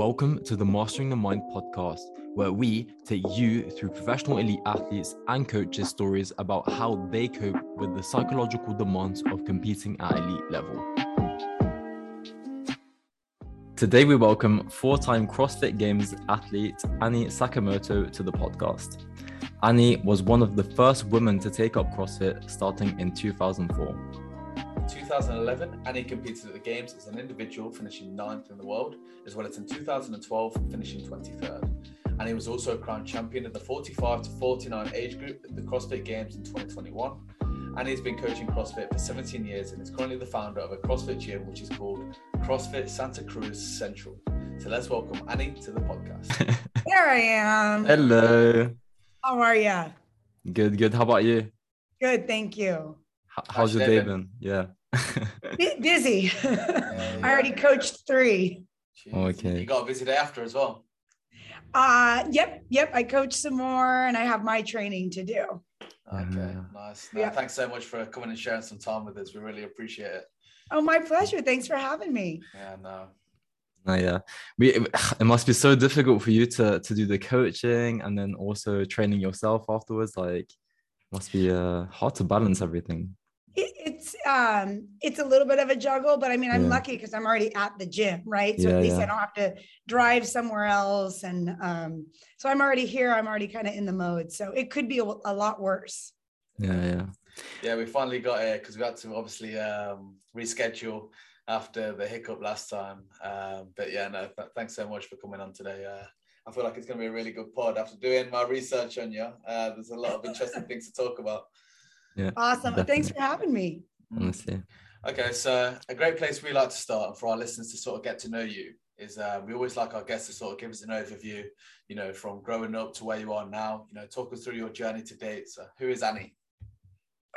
Welcome to the Mastering the Mind podcast, where we take you through professional elite athletes and coaches' stories about how they cope with the psychological demands of competing at elite level. Today, we welcome four time CrossFit Games athlete Annie Sakamoto to the podcast. Annie was one of the first women to take up CrossFit starting in 2004. 2011, and he competed at the Games as an individual, finishing ninth in the world, as well as in 2012, finishing 23rd. And he was also a crowned champion in the 45 to 49 age group at the CrossFit Games in 2021. And he's been coaching CrossFit for 17 years and is currently the founder of a CrossFit gym, which is called CrossFit Santa Cruz Central. So let's welcome Annie to the podcast. There I am. Hello. How are you? Good, good. How about you? Good, thank you. H- how's your day been? Yeah. B- busy. yeah. I already coached three. Jeez. Okay. You got a busy day after as well. Uh yep, yep. I coached some more and I have my training to do. Okay, Yeah. nice. No, Yeah. Thanks so much for coming and sharing some time with us. We really appreciate it. Oh, my pleasure. Thanks for having me. Yeah, no. No, yeah. We it must be so difficult for you to to do the coaching and then also training yourself afterwards. Like must be uh hard to balance everything. It, it's um it's a little bit of a juggle, but I mean I'm Yeah. lucky because I'm already at the gym, right? So Yeah, at least yeah. I don't have to drive somewhere else. And um, so I'm already here. I'm already kind of in the mode. So it could be a, a lot worse. Yeah, yeah. Yeah, we finally got it because we had to obviously um, reschedule after the hiccup last time. Um, but yeah, no, th- thanks so much for coming on today. Uh, I feel like it's going to be a really good pod. After doing my research on you, uh, there's a lot of interesting things to talk about. Awesome. Definitely. Thanks for having me. Honestly. Okay, so a great place we like to start and for our listeners to sort of get to know you is uh, we always like our guests to sort of give us an overview, you know, from growing up to where you are now. You know, talk us through your journey to date. So, who is Annie?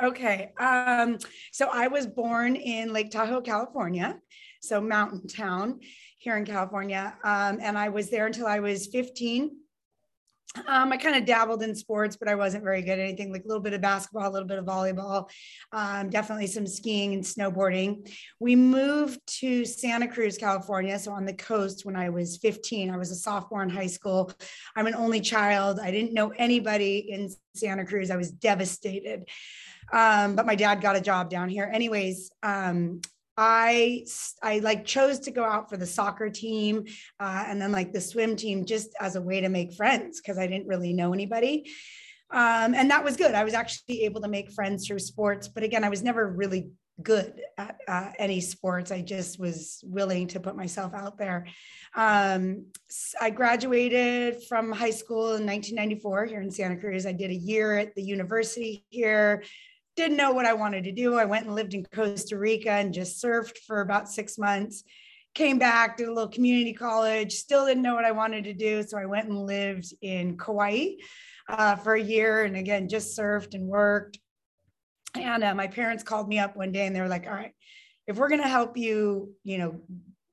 Okay. Um, so I was born in Lake Tahoe, California, so mountain town here in California. Um, and I was there until I was 15. Um, I kind of dabbled in sports, but I wasn't very good at anything like a little bit of basketball, a little bit of volleyball, um, definitely some skiing and snowboarding. We moved to Santa Cruz, California. So on the coast when I was 15, I was a sophomore in high school. I'm an only child. I didn't know anybody in Santa Cruz. I was devastated um, but my dad got a job down here anyways um, i i like chose to go out for the soccer team uh, and then like the swim team just as a way to make friends because i didn't really know anybody. Um, and that was good. I was actually able to make friends through sports but again i was never really good at uh, any sports. I just was willing to put myself out there. Um, i graduated from high school in 1994 here in santa cruz. I did a year at the university here didn't know what I wanted to do. I went and lived in Costa Rica and just surfed for about six months. Came back, did a little community college, still didn't know what I wanted to do. So I went and lived in Kauai uh, for a year and again, just surfed and worked. And uh, my parents called me up one day and they were like, all right, if we're going to help you, you know,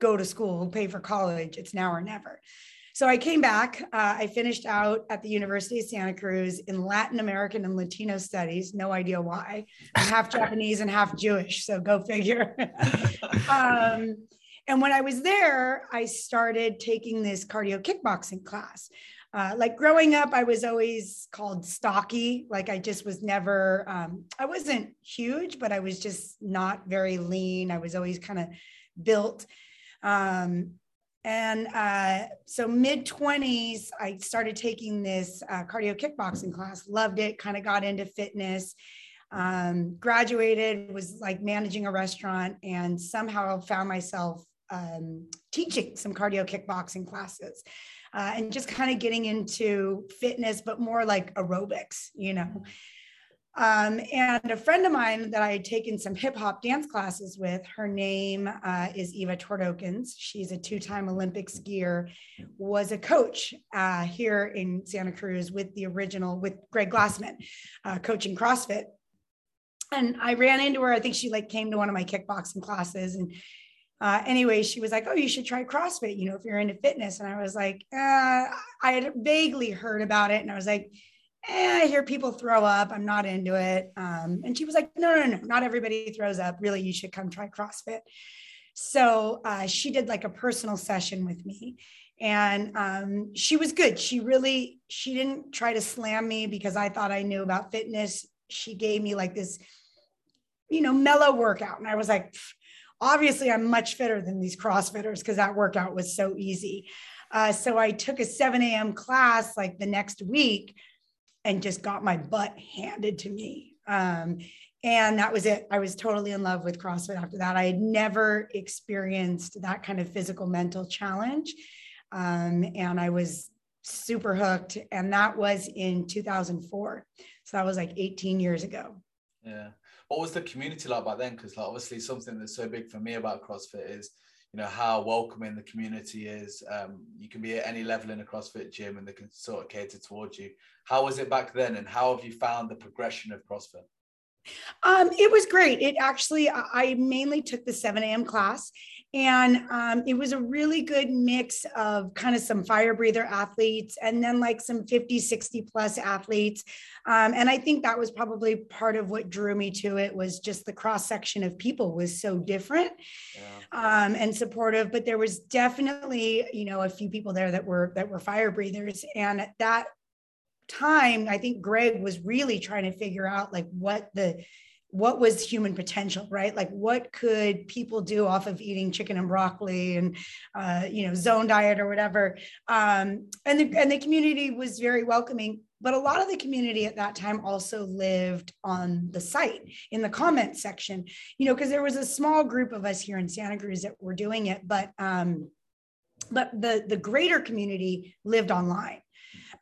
go to school, pay for college, it's now or never. So I came back. Uh, I finished out at the University of Santa Cruz in Latin American and Latino studies. No idea why. I'm half Japanese and half Jewish, so go figure. um, and when I was there, I started taking this cardio kickboxing class. Uh, like growing up, I was always called stocky. Like I just was never, um, I wasn't huge, but I was just not very lean. I was always kind of built. Um, and uh, so mid 20s, I started taking this uh, cardio kickboxing class, loved it, kind of got into fitness. Um, graduated, was like managing a restaurant, and somehow found myself um, teaching some cardio kickboxing classes uh, and just kind of getting into fitness, but more like aerobics, you know. Um, and a friend of mine that I had taken some hip hop dance classes with, her name uh, is Eva Twardokens. She's a two time Olympic skier, was a coach uh, here in Santa Cruz with the original, with Greg Glassman, uh, coaching CrossFit. And I ran into her. I think she like came to one of my kickboxing classes and uh, anyway, she was like, "Oh, you should try CrossFit. You know, if you're into fitness." And I was like, uh, "I had vaguely heard about it," and I was like, eh, "I hear people throw up. I'm not into it." Um, and she was like, "No, no, no, not everybody throws up. Really, you should come try CrossFit." So uh, she did like a personal session with me and um, she was good she really she didn't try to slam me because i thought i knew about fitness she gave me like this you know mellow workout and i was like obviously i'm much fitter than these crossfitters because that workout was so easy uh, so i took a 7 a.m class like the next week and just got my butt handed to me um, and that was it i was totally in love with crossfit after that i had never experienced that kind of physical mental challenge um, and I was super hooked. And that was in 2004. So that was like 18 years ago. Yeah. What was the community like back then? Because like obviously something that's so big for me about CrossFit is you know how welcoming the community is. Um, you can be at any level in a CrossFit gym, and they can sort of cater towards you. How was it back then, and how have you found the progression of CrossFit? Um, it was great. It actually, I mainly took the 7 a.m. class, and um, it was a really good mix of kind of some fire breather athletes and then like some 50, 60 plus athletes. Um, and I think that was probably part of what drew me to it was just the cross section of people was so different yeah. um, and supportive. But there was definitely, you know, a few people there that were that were fire breathers. And that time, I think Greg was really trying to figure out like what the what was human potential right? Like what could people do off of eating chicken and broccoli and uh, you know zone diet or whatever? Um, and the and the community was very welcoming but a lot of the community at that time also lived on the site in the comment section you know because there was a small group of us here in santa cruz that were doing it but um, but the the greater community lived online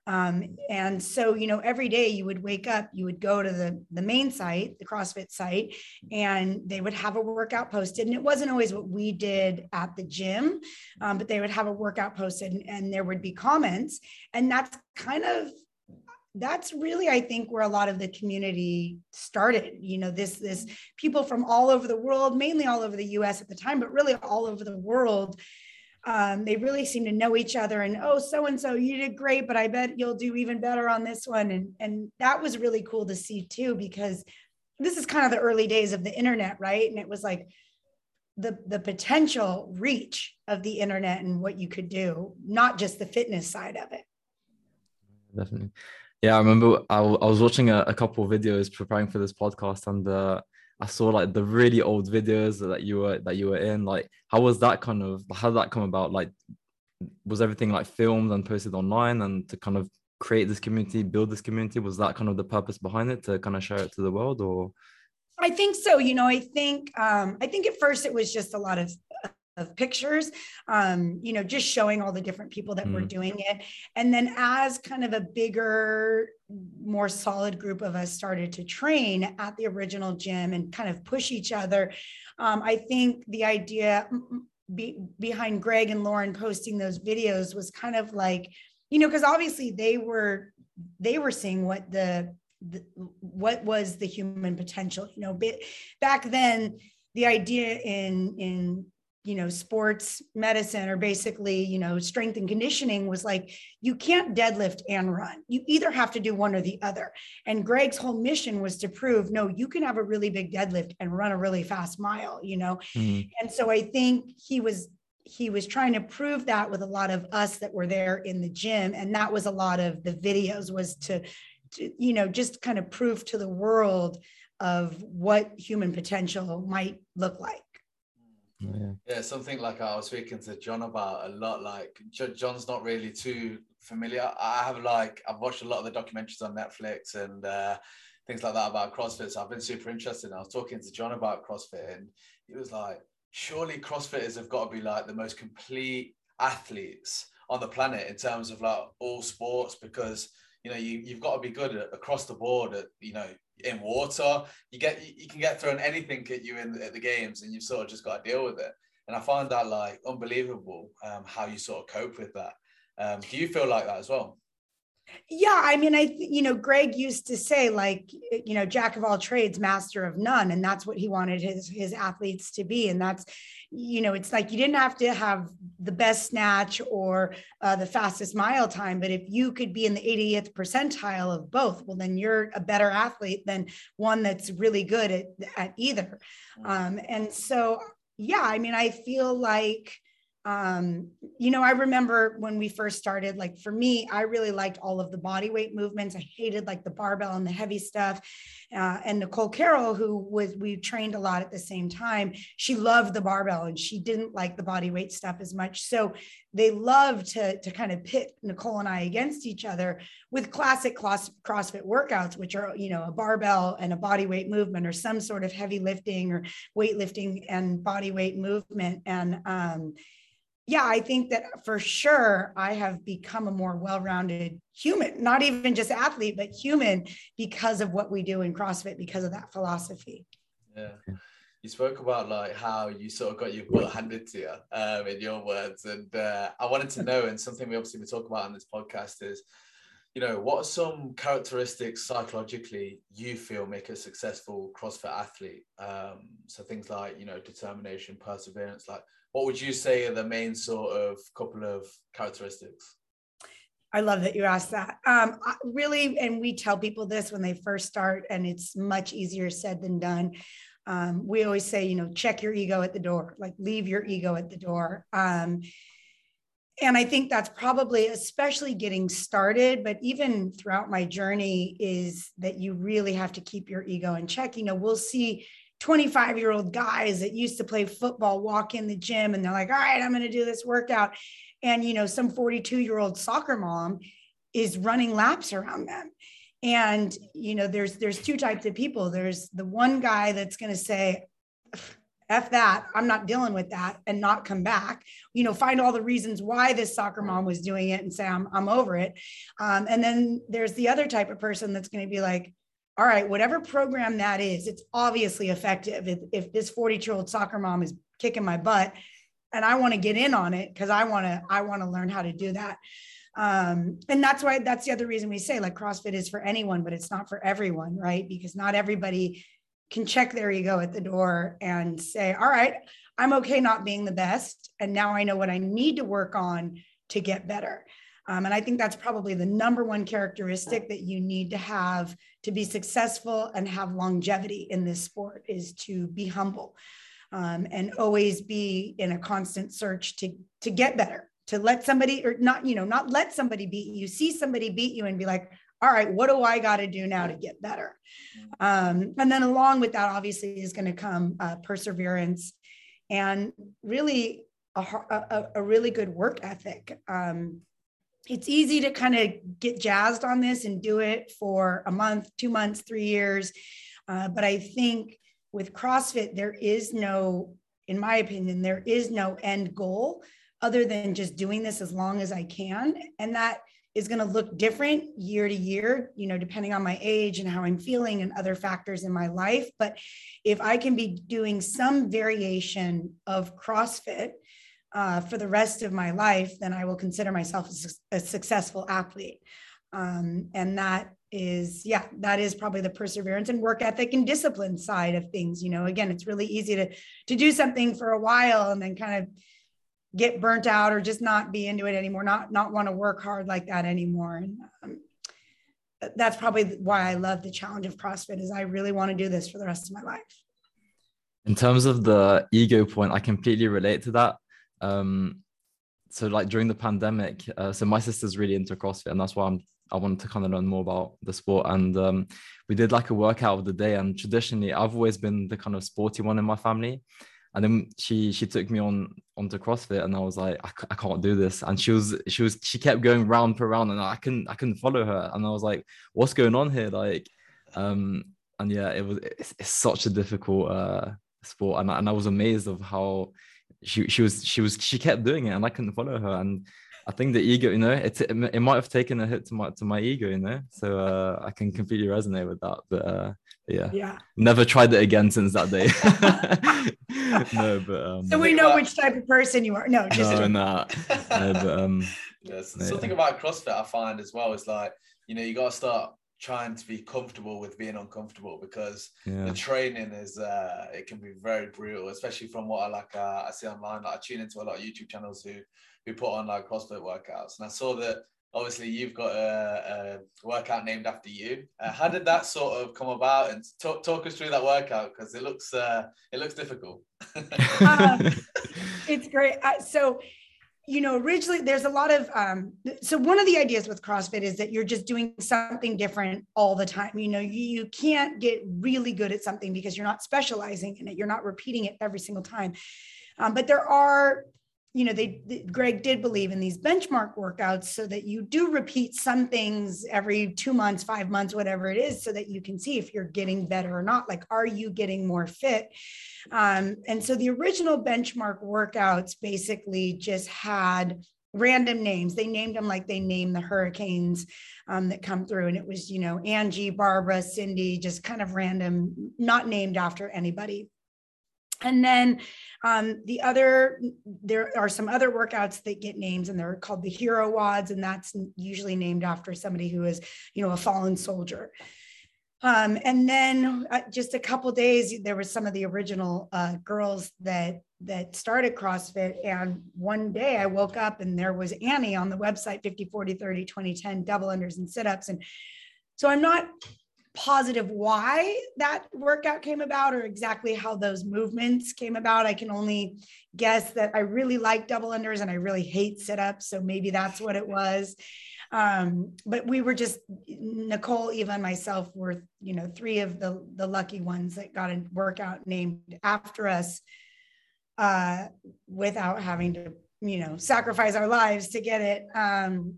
um, and so, you know, every day you would wake up, you would go to the, the main site, the CrossFit site, and they would have a workout posted. And it wasn't always what we did at the gym, um, but they would have a workout posted and, and there would be comments. And that's kind of that's really i think where a lot of the community started you know this this people from all over the world mainly all over the us at the time but really all over the world um, they really seem to know each other and oh so and so you did great but i bet you'll do even better on this one. And and that was really cool to see too because this is kind of the early days of the internet right? And it was like the the potential reach of the internet and what you could do not just the fitness side of it. Definitely. Yeah i remember i, I was watching a, a couple of videos preparing for this podcast and uh, I saw like the really old videos that you were that you were in. Like, how was that kind of? How did that come about? Like, was everything like filmed and posted online, and to kind of create this community, build this community? Was that kind of the purpose behind it to kind of share it to the world, or? I think so. You know, I think um, I think at first it was just a lot of of pictures, um, you know, just showing all the different people that mm. were doing it. And then as kind of a bigger, more solid group of us started to train at the original gym and kind of push each other, um, I think the idea be, behind Greg and Lauren posting those videos was kind of like, you know, because obviously they were they were seeing what the, the what was the human potential you know back then the idea in in you know sports medicine or basically you know strength and conditioning was like you can't deadlift and run. You either have to do one or the other. And greg's whole mission was to prove no you can have a really big deadlift and run a really fast mile you know? Mm-hmm. and so i think he was he was trying to prove that with a lot of us that were there in the gym. And that was a lot of the videos was to, to you know just kind of prove to the world of what human potential might look like yeah. yeah, something like I was speaking to John about a lot. Like John's not really too familiar. I have like I've watched a lot of the documentaries on Netflix and uh, things like that about CrossFit. So I've been super interested. I was talking to John about CrossFit, and he was like, "Surely CrossFitters have got to be like the most complete athletes on the planet in terms of like all sports because." you know you, you've got to be good at, across the board at you know in water. You get you, can get thrown anything at you in the, at the games, and you've sort of just got to deal with it. And I find that like unbelievable um, how you sort of cope with that. Um, do you feel like that as well? Yeah, I mean, I you know, Greg used to say like, you know, jack of all trades, master of none, and that's what he wanted his his athletes to be, and that's, you know, it's like you didn't have to have the best snatch or uh, the fastest mile time, but if you could be in the 80th percentile of both, well, then you're a better athlete than one that's really good at at either. Um, and so yeah, I mean, I feel like um you know i remember when we first started like for me i really liked all of the body weight movements. I hated like the barbell and the heavy stuff. Uh, and nicole carroll who was we trained a lot at the same time she loved the barbell and she didn't like the body weight stuff as much. So they love to to kind of pit nicole and i against each other with classic cross, crossfit workouts which are you know a barbell and a body weight movement or some sort of heavy lifting or weightlifting and body weight movement. And um yeah, I think that for sure I have become a more well rounded human, not even just athlete, but human because of what we do in CrossFit, because of that philosophy. Yeah. You spoke about like how you sort of got your butt handed to you um, in your words. And uh, I wanted to know, and something we obviously we talk about on this podcast is, you know, what are some characteristics psychologically you feel make a successful CrossFit athlete? Um, so things like, you know, determination, perseverance, like what would you say are the main sort of couple of characteristics? I love that you asked that. Um, really, and we tell people this when they first start, and it's much easier said than done. Um, we always say, you know, check your ego at the door, like leave your ego at the door. Um, and I think that's probably, especially getting started, but even throughout my journey, is that you really have to keep your ego in check. You know, we'll see 25 year old guys that used to play football walk in the gym and they're like, all right, I'm going to do this workout. And, you know, some 42 year old soccer mom is running laps around them. And, you know, there's, there's two types of people. There's the one guy that's going to say, F that, I'm not dealing with that and not come back, you know, find all the reasons why this soccer mom was doing it and say, I'm, I'm over it. Um, and then there's the other type of person that's going to be like, all right, whatever program that is, it's obviously effective. If, if this 42 year old soccer mom is kicking my butt and I want to get in on it because I want to, I want to learn how to do that. Um, and that's why that's the other reason we say like CrossFit is for anyone, but it's not for everyone, right? Because not everybody can check their ego at the door and say, all right, I'm okay not being the best. And now I know what I need to work on to get better. Um, and I think that's probably the number one characteristic that you need to have to be successful and have longevity in this sport is to be humble um, and always be in a constant search to, to get better, to let somebody or not, you know, not let somebody beat you, see somebody beat you and be like, all right, what do I got to do now to get better? Um, and then along with that, obviously, is going to come uh, perseverance and really a, a, a, really good work ethic. Um, it's easy to kind of get jazzed on this and do it for a month, two months, three years. Uh, but I think with CrossFit, there is no, in my opinion, there is no end goal other than just doing this as long as I can. And that is going to look different year to year, you know, depending on my age and how I'm feeling and other factors in my life. But if I can be doing some variation of CrossFit, uh, for the rest of my life, then I will consider myself a, a successful athlete. Um, and that is, yeah, that is probably the perseverance and work ethic and discipline side of things. You know, again, it's really easy to to do something for a while and then kind of get burnt out or just not be into it anymore, not not want to work hard like that anymore. And um, that's probably why I love the challenge of CrossFit is I really want to do this for the rest of my life. In terms of the ego point, I completely relate to that um, so like during the pandemic, uh, so my sister's really into CrossFit, and that's why I'm I wanted to kind of learn more about the sport. And um, we did like a workout of the day. And traditionally, I've always been the kind of sporty one in my family. And then she she took me on onto CrossFit, and I was like, I, I can't do this. And she was she was she kept going round per round, and I couldn't I couldn't follow her. And I was like, what's going on here? Like, um, and yeah, it was it's, it's such a difficult uh sport, and and I was amazed of how she she was she was she kept doing it and I couldn't follow her. And I think the ego you know it it might have taken a hit to my to my ego you know? So uh, I can completely resonate with that. But uh, yeah. Yeah. Never tried it again since that day. No but um, so we know which type of person you are. No just no, no, no but um yeah. something about CrossFit I find as well is like you know you got to start trying to be comfortable with being uncomfortable because yeah. the training is uh it can be very brutal especially from what i like uh, i see online like i tune into a lot of youtube channels who who put on like crossfit workouts and i saw that obviously you've got a, a workout named after you. Uh, how did that sort of come about? And talk, talk us through that workout because it looks uh, it looks difficult. um, it's great. Uh, so you know, originally there's a lot of um, so one of the ideas with CrossFit is that you're just doing something different all the time. You know, you, you can't get really good at something because you're not specializing in it. You're not repeating it every single time. Um, but there are you know, they, they, Greg did believe in these benchmark workouts so that you do repeat some things every two months, five months, whatever it is, so that you can see if you're getting better or not. Like, are you getting more fit? Um, and so the original benchmark workouts basically just had random names. They named them like they named the hurricanes um, that come through. And it was, you know, Angie, Barbara, Cindy, just kind of random, not named after anybody. And then um, the other, there are some other workouts that get names and they're called the hero WODs, And that's usually named after somebody who is, you know, a fallen soldier. Um, and then uh, just a couple days, there was some of the original uh, girls that that started CrossFit. And one day I woke up and there was Annie on the website 50, 40, 30, 20, 10 double unders and sit ups. And so I'm not positive why that workout came about or exactly how those movements came about. I can only guess that I really like double unders and I really hate sit ups. So maybe that's what it was. Um, but we were just Nicole, Eva, and myself were, you know, three of the the lucky ones that got a workout named after us uh, without having to, you know, sacrifice our lives to get it. Um,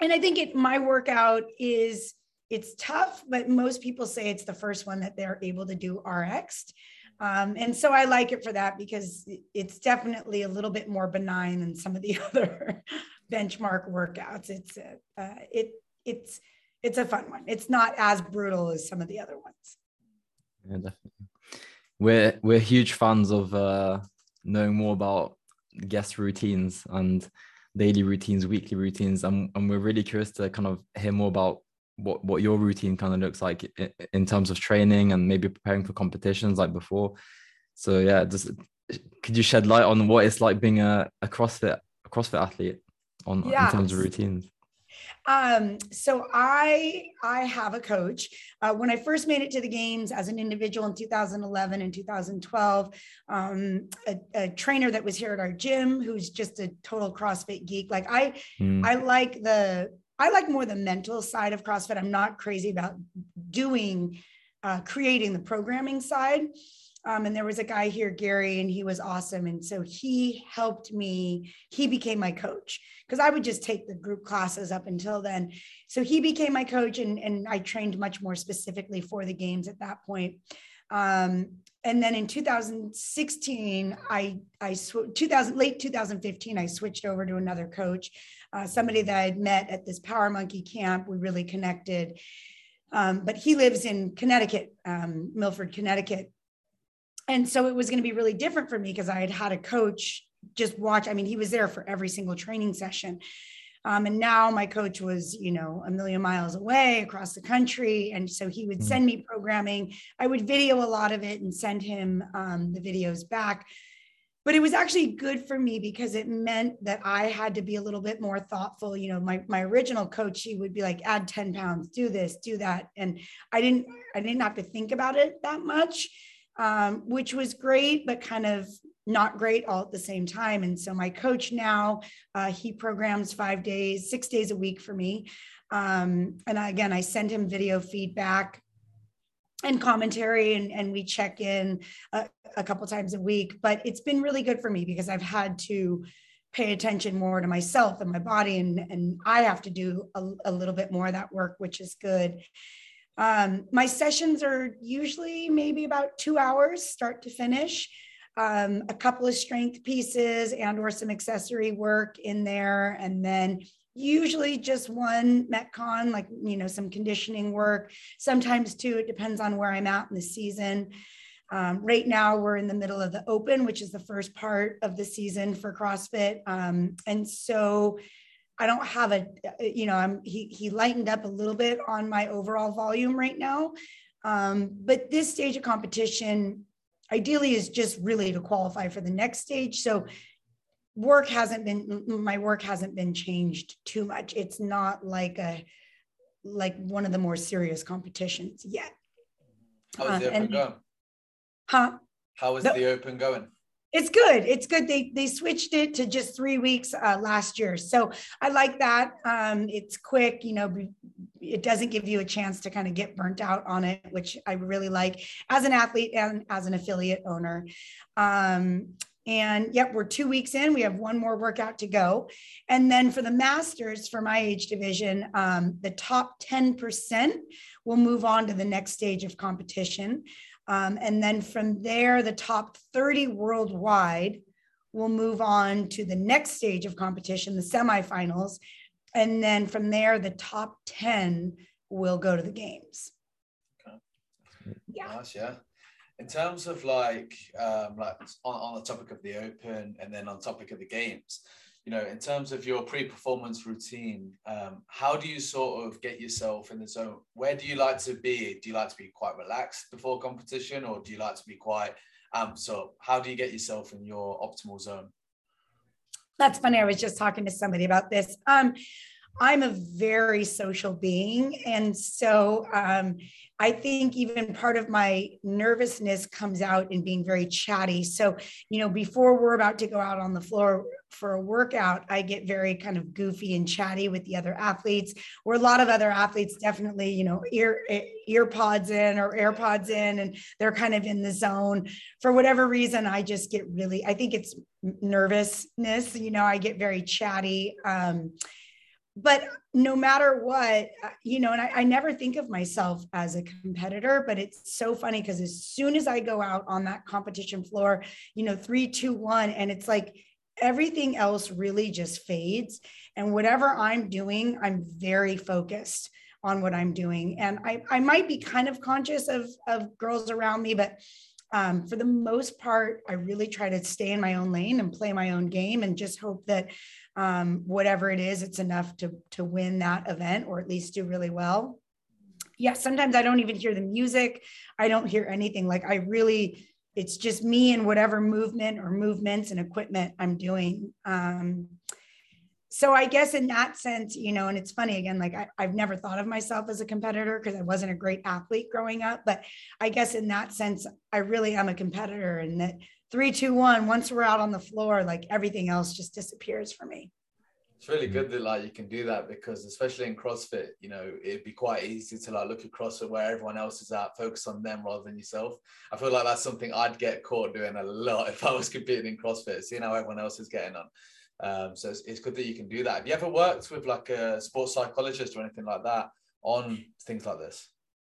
and I think it my workout is it's tough, but most people say it's the first one that they're able to do RX. Um, and so I like it for that because it's definitely a little bit more benign than some of the other benchmark workouts. It's a, uh, it it's it's a fun one. It's not as brutal as some of the other ones. Yeah, definitely. We're we're huge fans of uh, knowing more about guest routines and daily routines, weekly routines, and, and we're really curious to kind of hear more about what what your routine kind of looks like in terms of training and maybe preparing for competitions like before. So yeah, just could you shed light on what it's like being a, a CrossFit a CrossFit athlete on yes. in terms of routines? Um, so I I have a coach. Uh, when I first made it to the games as an individual in 2011 and 2012, um, a, a, trainer that was here at our gym who's just a total CrossFit geek. Like I mm. I like the I like more the mental side of CrossFit. I'm not crazy about doing, uh, creating the programming side. Um, and there was a guy here, Gary, and he was awesome. And so he helped me. He became my coach because I would just take the group classes up until then. So he became my coach, and, and I trained much more specifically for the games at that point. Um, and then in 2016, I I sw- 2000 late 2015, I switched over to another coach, uh, somebody that I'd met at this Power Monkey camp. We really connected. Um, but he lives in Connecticut, um, Milford, Connecticut. And so it was going to be really different for me because I had had a coach just watch. I mean, he was there for every single training session. Um, and now my coach was, you know, a million miles away across the country. And so he would hmm. send me programming. I would video a lot of it and send him um, the videos back. But it was actually good for me because it meant that I had to be a little bit more thoughtful. You know, my my original coach, he would be like, add 10 pounds, do this, do that. And I didn't, I didn't have to think about it that much. Um, which was great, but kind of not great all at the same time. And so my coach now, uh, he programs five days, six days a week for me. Um, and I, again, I send him video feedback and commentary and, and we check in a, a couple times a week but it's been really good for me because i've had to pay attention more to myself and my body and, and i have to do a, a little bit more of that work which is good um, my sessions are usually maybe about two hours start to finish um, a couple of strength pieces and or some accessory work in there. And then usually just one metcon like you know some conditioning work. Sometimes two it depends on where i'm at in the season. Um, right now we're in the middle of the open which is the first part of the season for crossfit. Um, and so i don't have a you know i'm he, he lightened up a little bit on my overall volume right now. Um, but this stage of competition ideally is just really to qualify for the next stage. So work hasn't been my work hasn't been changed too much. It's not like a like one of the more serious competitions yet. How is the uh, open and, going? Huh? How is the, the open going? It's good. It's good. They they switched it to just three weeks uh, last year, so I like that. Um, it's quick. You know, it doesn't give you a chance to kind of get burnt out on it, which I really like as an athlete and as an affiliate owner. Um, and yep, we're two weeks in. We have one more workout to go. And then for the masters, for my age division, um, the top 10% will move on to the next stage of competition. Um, and then from there, the top 30 worldwide will move on to the next stage of competition, the semifinals. And then from there, the top 10 will go to the games. Okay. Yeah. Nice, yeah in terms of like um, like on, on the topic of the open and then on topic of the games you know in terms of your pre-performance routine um, how do you sort of get yourself in the zone? Where do you like to be? Do you like to be quite relaxed before competition or do you like to be quite um so how do you get yourself in your optimal zone? That's funny i was just talking to somebody about this. Um I'm a very social being. And so um, I think even part of my nervousness comes out in being very chatty. So, you know, before we're about to go out on the floor for a workout, I get very kind of goofy and chatty with the other athletes, where a lot of other athletes definitely, you know, ear ear pods in or AirPods in, and they're kind of in the zone. For whatever reason, I just get really, I think it's nervousness. You know, I get very chatty. Um, but no matter what, uh, you know, and I, I, never think of myself as a competitor, but it's so funny because as soon as I go out on that competition floor, you know, three, two, one, and it's like everything else really just fades. And whatever I'm doing, I'm very focused on what I'm doing. And I, I might be kind of conscious of, of girls around me, but um, for the most part, I really try to stay in my own lane and play my own game and just hope that um, whatever it is, it's enough to to win that event or at least do really well. Yeah, sometimes I don't even hear the music. I don't hear anything. Like I really, it's just me and whatever movement or movements and equipment I'm doing. Um, so I guess in that sense, you know, and it's funny again, like I, have never thought of myself as a competitor because I wasn't a great athlete growing up. But I guess in that sense, I really am a competitor and that three, two, one, once we're out on the floor, like everything else just disappears for me. It's really good that like you can do that because especially in CrossFit, you know, it'd be quite easy to like look across at where everyone else is at, focus on them rather than yourself. I feel like that's something I'd get caught doing a lot if I was competing in CrossFit, seeing how everyone else is getting on. Um, so it's, it's good that you can do that. Have you ever worked with like a sports psychologist or anything like that on things like this?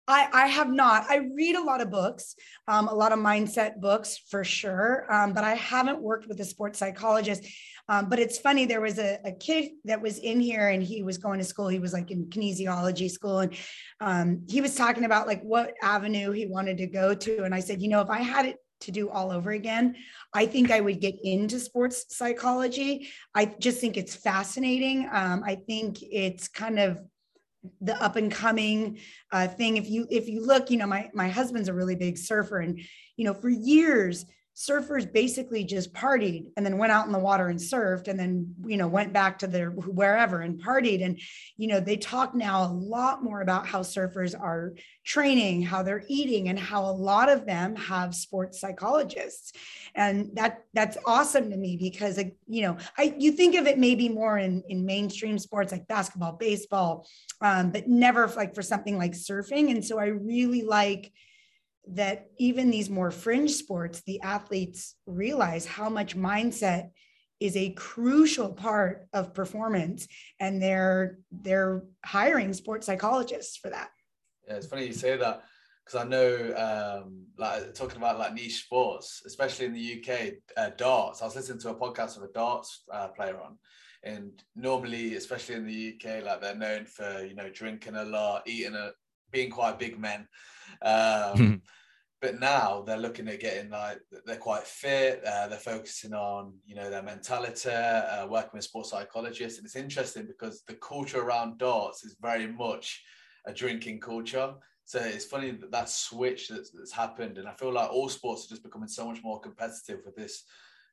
I, I have not. I read a lot of books, um, a lot of mindset books for sure, um, but I haven't worked with a sports psychologist. Um, but it's funny, there was a, a, kid that was in here and he was going to school. He was like in kinesiology school and um, he was talking about like what avenue he wanted to go to. And I said, you know, if I had it to do all over again. I think I would get into sports psychology. I just think it's fascinating. Um, I think it's kind of the up and coming uh, thing. If you if you look, you know, my my husband's a really big surfer, and you know, for years surfers basically just partied and then went out in the water and surfed and then you know went back to their wherever and partied. And you know they talk now a lot more about how surfers are training how they're eating and how a lot of them have sports psychologists. And that that's awesome to me because you know i you think of it maybe more in in mainstream sports like basketball baseball um, but never like for something like surfing. And so i really like that even these more fringe sports, the athletes realize how much mindset is a crucial part of performance and they're they're hiring sports psychologists for that. Yeah it's funny you say that because i know um like talking about like niche sports especially in the uk uh, darts. I was listening to a podcast of a darts uh, player on and normally especially in the uk like they're known for you know drinking a lot eating a being quite big men um, but now they're looking at getting like they're quite fit. Uh, they're focusing on you know their mentality, uh, working with sports psychologists, and it's interesting because the culture around darts is very much a drinking culture. So it's funny that that switch that's, that's happened, and I feel like all sports are just becoming so much more competitive with this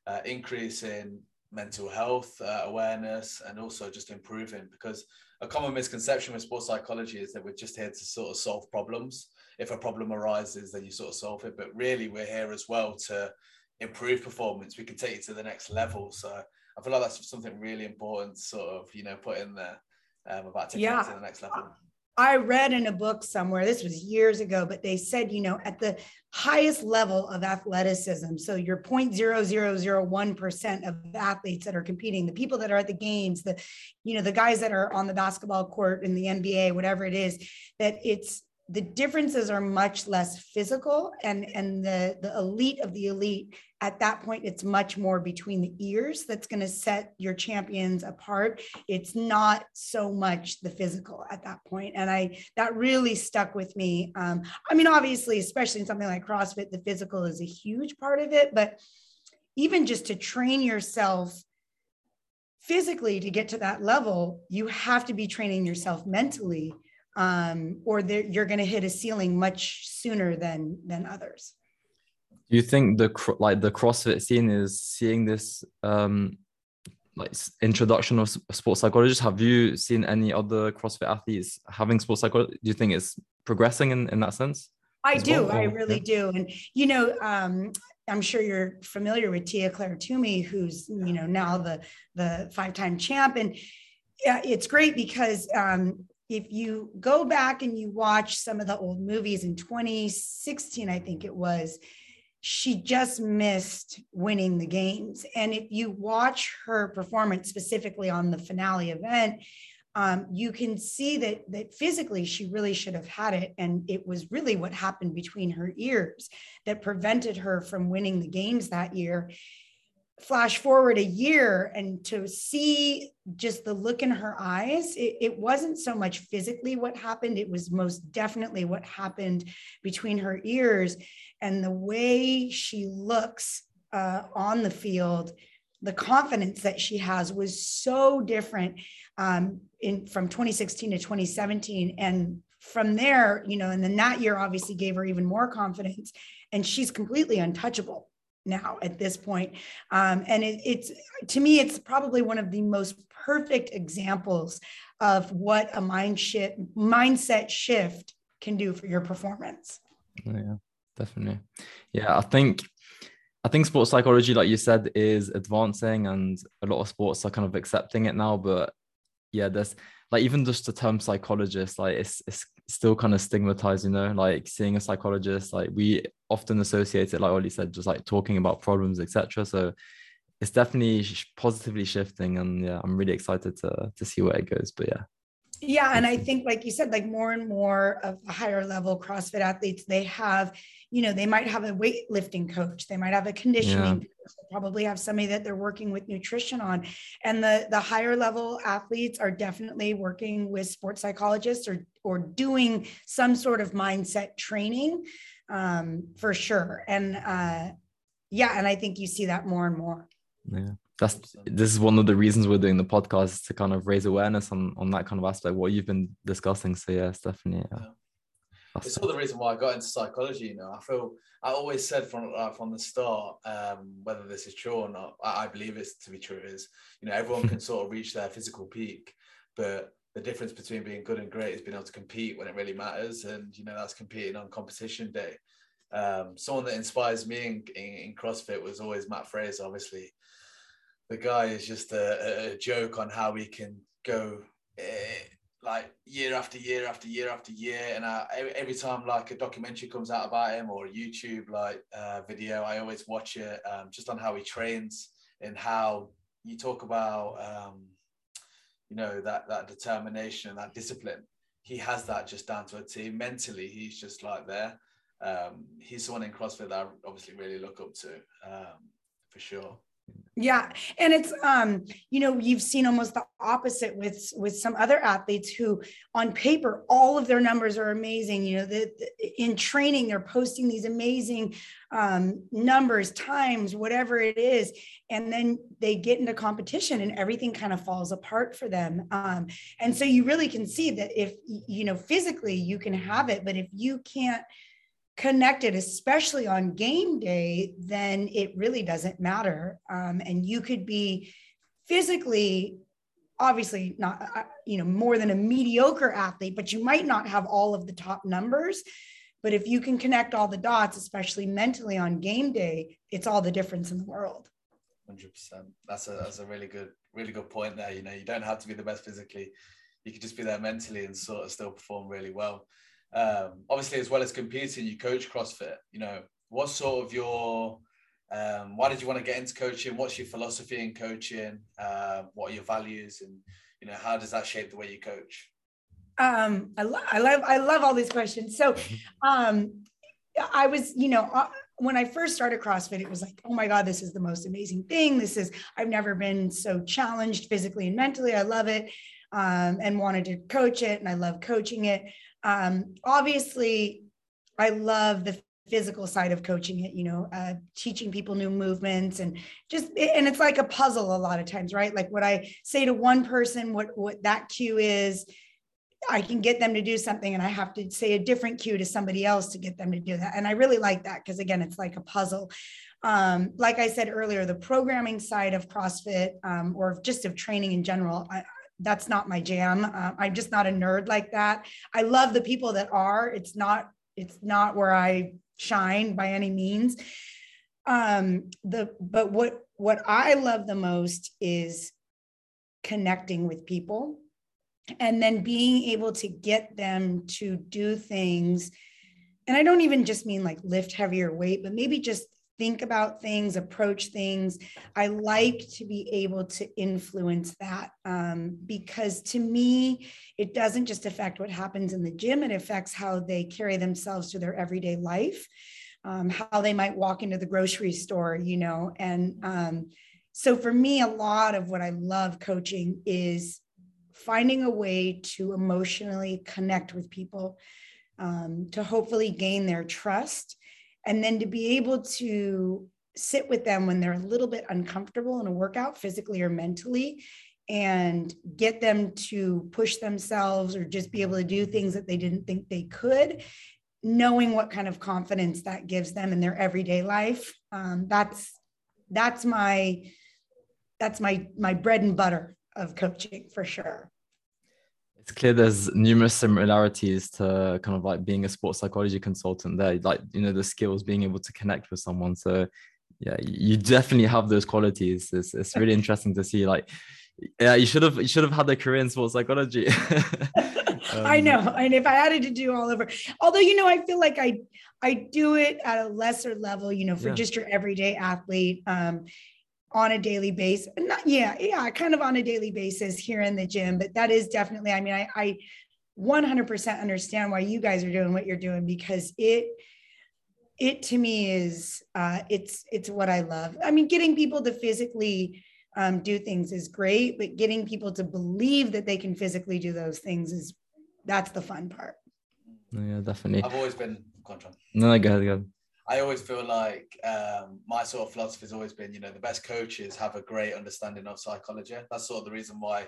uh, increase in mental health uh, awareness and also just improving because a common misconception with sports psychology is that we're just here to sort of solve problems. If a problem arises then you sort of solve it. But really we're here as well to improve performance. We can take you to the next level. So i feel like that's something really important sort of you know put in there um, about taking yeah. it to the next level. I read in a book somewhere, this was years ago, but they said, you know, at the highest level of athleticism, so your 0.0001% of athletes that are competing, the people that are at the games, the, you know, the guys that are on the basketball court in the NBA, whatever it is, that it's the differences are much less physical and and the the elite of the elite at that point it's much more between the ears that's going to set your champions apart. It's not so much the physical at that point and i that really stuck with me. Um, i mean obviously especially in something like crossfit the physical is a huge part of it but even just to train yourself physically to get to that level you have to be training yourself mentally um, or you're going to hit a ceiling much sooner than than others. Do you think the like the CrossFit scene is seeing this um, like introduction of sports psychologists? Have you seen any other CrossFit athletes having sports psychology? Do you think it's progressing in, in that sense? I do. Well? I really yeah. do. And you know, um, I'm sure you're familiar with Tia-Clair Toomey, who's you know now the the five time champ, and yeah, it's great because um, if you go back and you watch some of the old movies in 2016, I think it was, she just missed winning the games. And if you watch her performance specifically on the finale event, um, you can see that that physically she really should have had it, and it was really what happened between her ears that prevented her from winning the games that year flash forward a year and to see just the look in her eyes it, it, wasn't so much physically what happened it was most definitely what happened between her ears and the way she looks uh, on the field the confidence that she has was so different um, in from 2016 to 2017 and from there you know and then that year obviously gave her even more confidence and she's completely untouchable now at this point. Um, and it, it's to me, it's probably one of the most perfect examples of what a mind shift, mindset shift can do for your performance. Yeah, definitely. Yeah, I think I think sports psychology, like you said, is advancing, and a lot of sports are kind of accepting it now. But yeah, there's like even just the term psychologist, like it's it's still kind of stigmatized, you know, like seeing a psychologist, like we often associate it, like Ollie said, just like talking about problems, etc. So it's definitely positively shifting, and yeah, I'm really excited to to see where it goes. But yeah. Yeah, and I think, like you said, like more and more of the higher level CrossFit athletes, they have, you know, they might have a weightlifting coach, they might have a conditioning, yeah. probably have somebody that they're working with nutrition on, and the the higher level athletes are definitely working with sports psychologists or or doing some sort of mindset training, um, for sure. And uh, yeah, and I think you see that more and more. Yeah that's this is one of the reasons we're doing the podcast to kind of raise awareness on on that kind of aspect what you've been discussing so yeah it's definitely yeah. yeah. it's all the reason why i got into psychology you know i feel i always said from uh, from the start um, whether this is true or not I, I believe it's to be true is you know everyone can sort of reach their physical peak but the difference between being good and great is being able to compete when it really matters and you know that's competing on competition day um, someone that inspires me in, in, in CrossFit was always Mat Fraser, obviously the guy is just a, a joke on how he can go uh, like year after year after year after year. And I, every time like a documentary comes out about him or a YouTube like uh, video, I always watch it um, just on how he trains and how you talk about um, you know that that determination and that discipline. He has that just down to a T. Mentally, he's just like there. Um, he's someone in CrossFit that I obviously really look up to um, for sure. Yeah, and it's um, you know, you've seen almost the opposite with with some other athletes who, on paper, all of their numbers are amazing. You know, the in training they're posting these amazing um, numbers, times, whatever it is, and then they get into competition and everything kind of falls apart for them. Um, and so you really can see that if you know physically you can have it, but if you can't connected, especially on game day, then it really doesn't matter. Um, and you could be physically, obviously not, uh, you know, more than a mediocre athlete, but you might not have all of the top numbers. But if you can connect all the dots, especially mentally on game day, it's all the difference in the world. Hundred percent. That's a that's a really good really good point there. You know, you don't have to be the best physically. You could just be there mentally and sort of still perform really well um, obviously as well as competing you coach crossfit you know what sort of your um, why did you want to get into coaching what's your philosophy in coaching uh, what are your values and you know how does that shape the way you coach um, I, lo- I love i love all these questions so um, i was you know uh, when I first started CrossFit, it was like, oh my God, this is the most amazing thing. This is, I've never been so challenged physically and mentally. I love it um, and wanted to coach it. And I love coaching it. Um, obviously, I love the physical side of coaching it you know uh, teaching people new movements and just and it's like a puzzle a lot of times right? Like what i say to one person what what that cue is i can get them to do something and i have to say a different cue to somebody else to get them to do that. And i really like that because again it's like a puzzle. Um, like i said earlier the programming side of crossfit um, or just of training in general I, that's not my jam. Uh, I'm just not a nerd like that. I love the people that are. It's not. It's not where I shine by any means. Um, the but what what I love the most is connecting with people, and then being able to get them to do things. And I don't even just mean like lift heavier weight, but maybe just think about things, approach things. I like to be able to influence that um, because to me, it doesn't just affect what happens in the gym, it affects how they carry themselves to their everyday life, um, how they might walk into the grocery store, you know. And um, so for me, a lot of what I love coaching is finding a way to emotionally connect with people. Um, to hopefully gain their trust and then to be able to sit with them when they're a little bit uncomfortable in a workout, physically or mentally, and get them to push themselves or just be able to do things that they didn't think they could, knowing what kind of confidence that gives them in their everyday life. Um, that's that's my that's my my bread and butter of coaching for sure it's clear there's numerous similarities to kind of like being a sports psychology consultant there like you know the skills being able to connect with someone. So yeah you definitely have those qualities. It's, it's really interesting to see like yeah you should have you should have had a career in sports psychology. Um, i know and if i had to do all over although you know i feel like i i do it at a lesser level you know for yeah. just your everyday athlete um on a daily basis. Not, yeah, yeah, kind of on a daily basis here in the gym, but that is definitely, I mean, I, I 100% understand why you guys are doing what you're doing because it, it to me is, uh, it's, it's what I love. I mean, getting people to physically um, do things is great, but getting people to believe that they can physically do those things is, that's the fun part. Yeah, definitely. I've always been, contra. no, go ahead, go ahead. I always feel like um, my sort of philosophy has always been, you know, the best coaches have a great understanding of psychology. That's sort of the reason why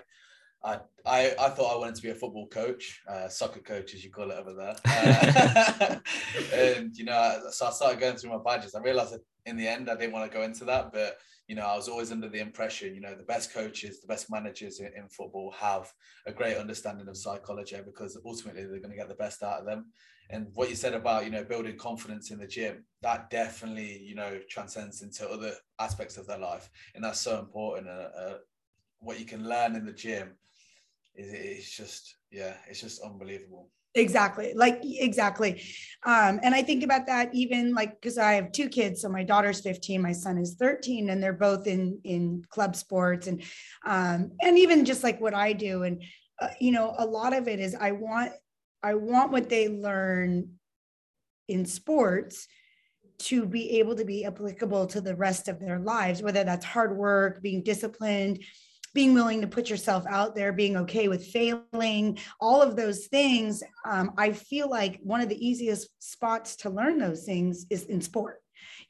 I I, I thought I wanted to be a football coach, uh, soccer coach as you call it over there. Uh, and you know, so I started going through my badges. I realized that in the end I didn't want to go into that, but you know, I was always under the impression, you know, the best coaches, the best managers in, in football have a great understanding of psychology because ultimately they're going to get the best out of them and what you said about you know building confidence in the gym that definitely you know transcends into other aspects of their life. And that's so important uh, uh, what you can learn in the gym is it's just yeah it's just unbelievable. Exactly like exactly. Um and i think about that even like because i have two kids so my daughter's 15 my son is 13 and they're both in in club sports and um and even just like what i do and uh, you know a lot of it is i want I want what they learn in sports to be able to be applicable to the rest of their lives, whether that's hard work, being disciplined, being willing to put yourself out there, being okay with failing, all of those things. Um, I feel like one of the easiest spots to learn those things is in sport.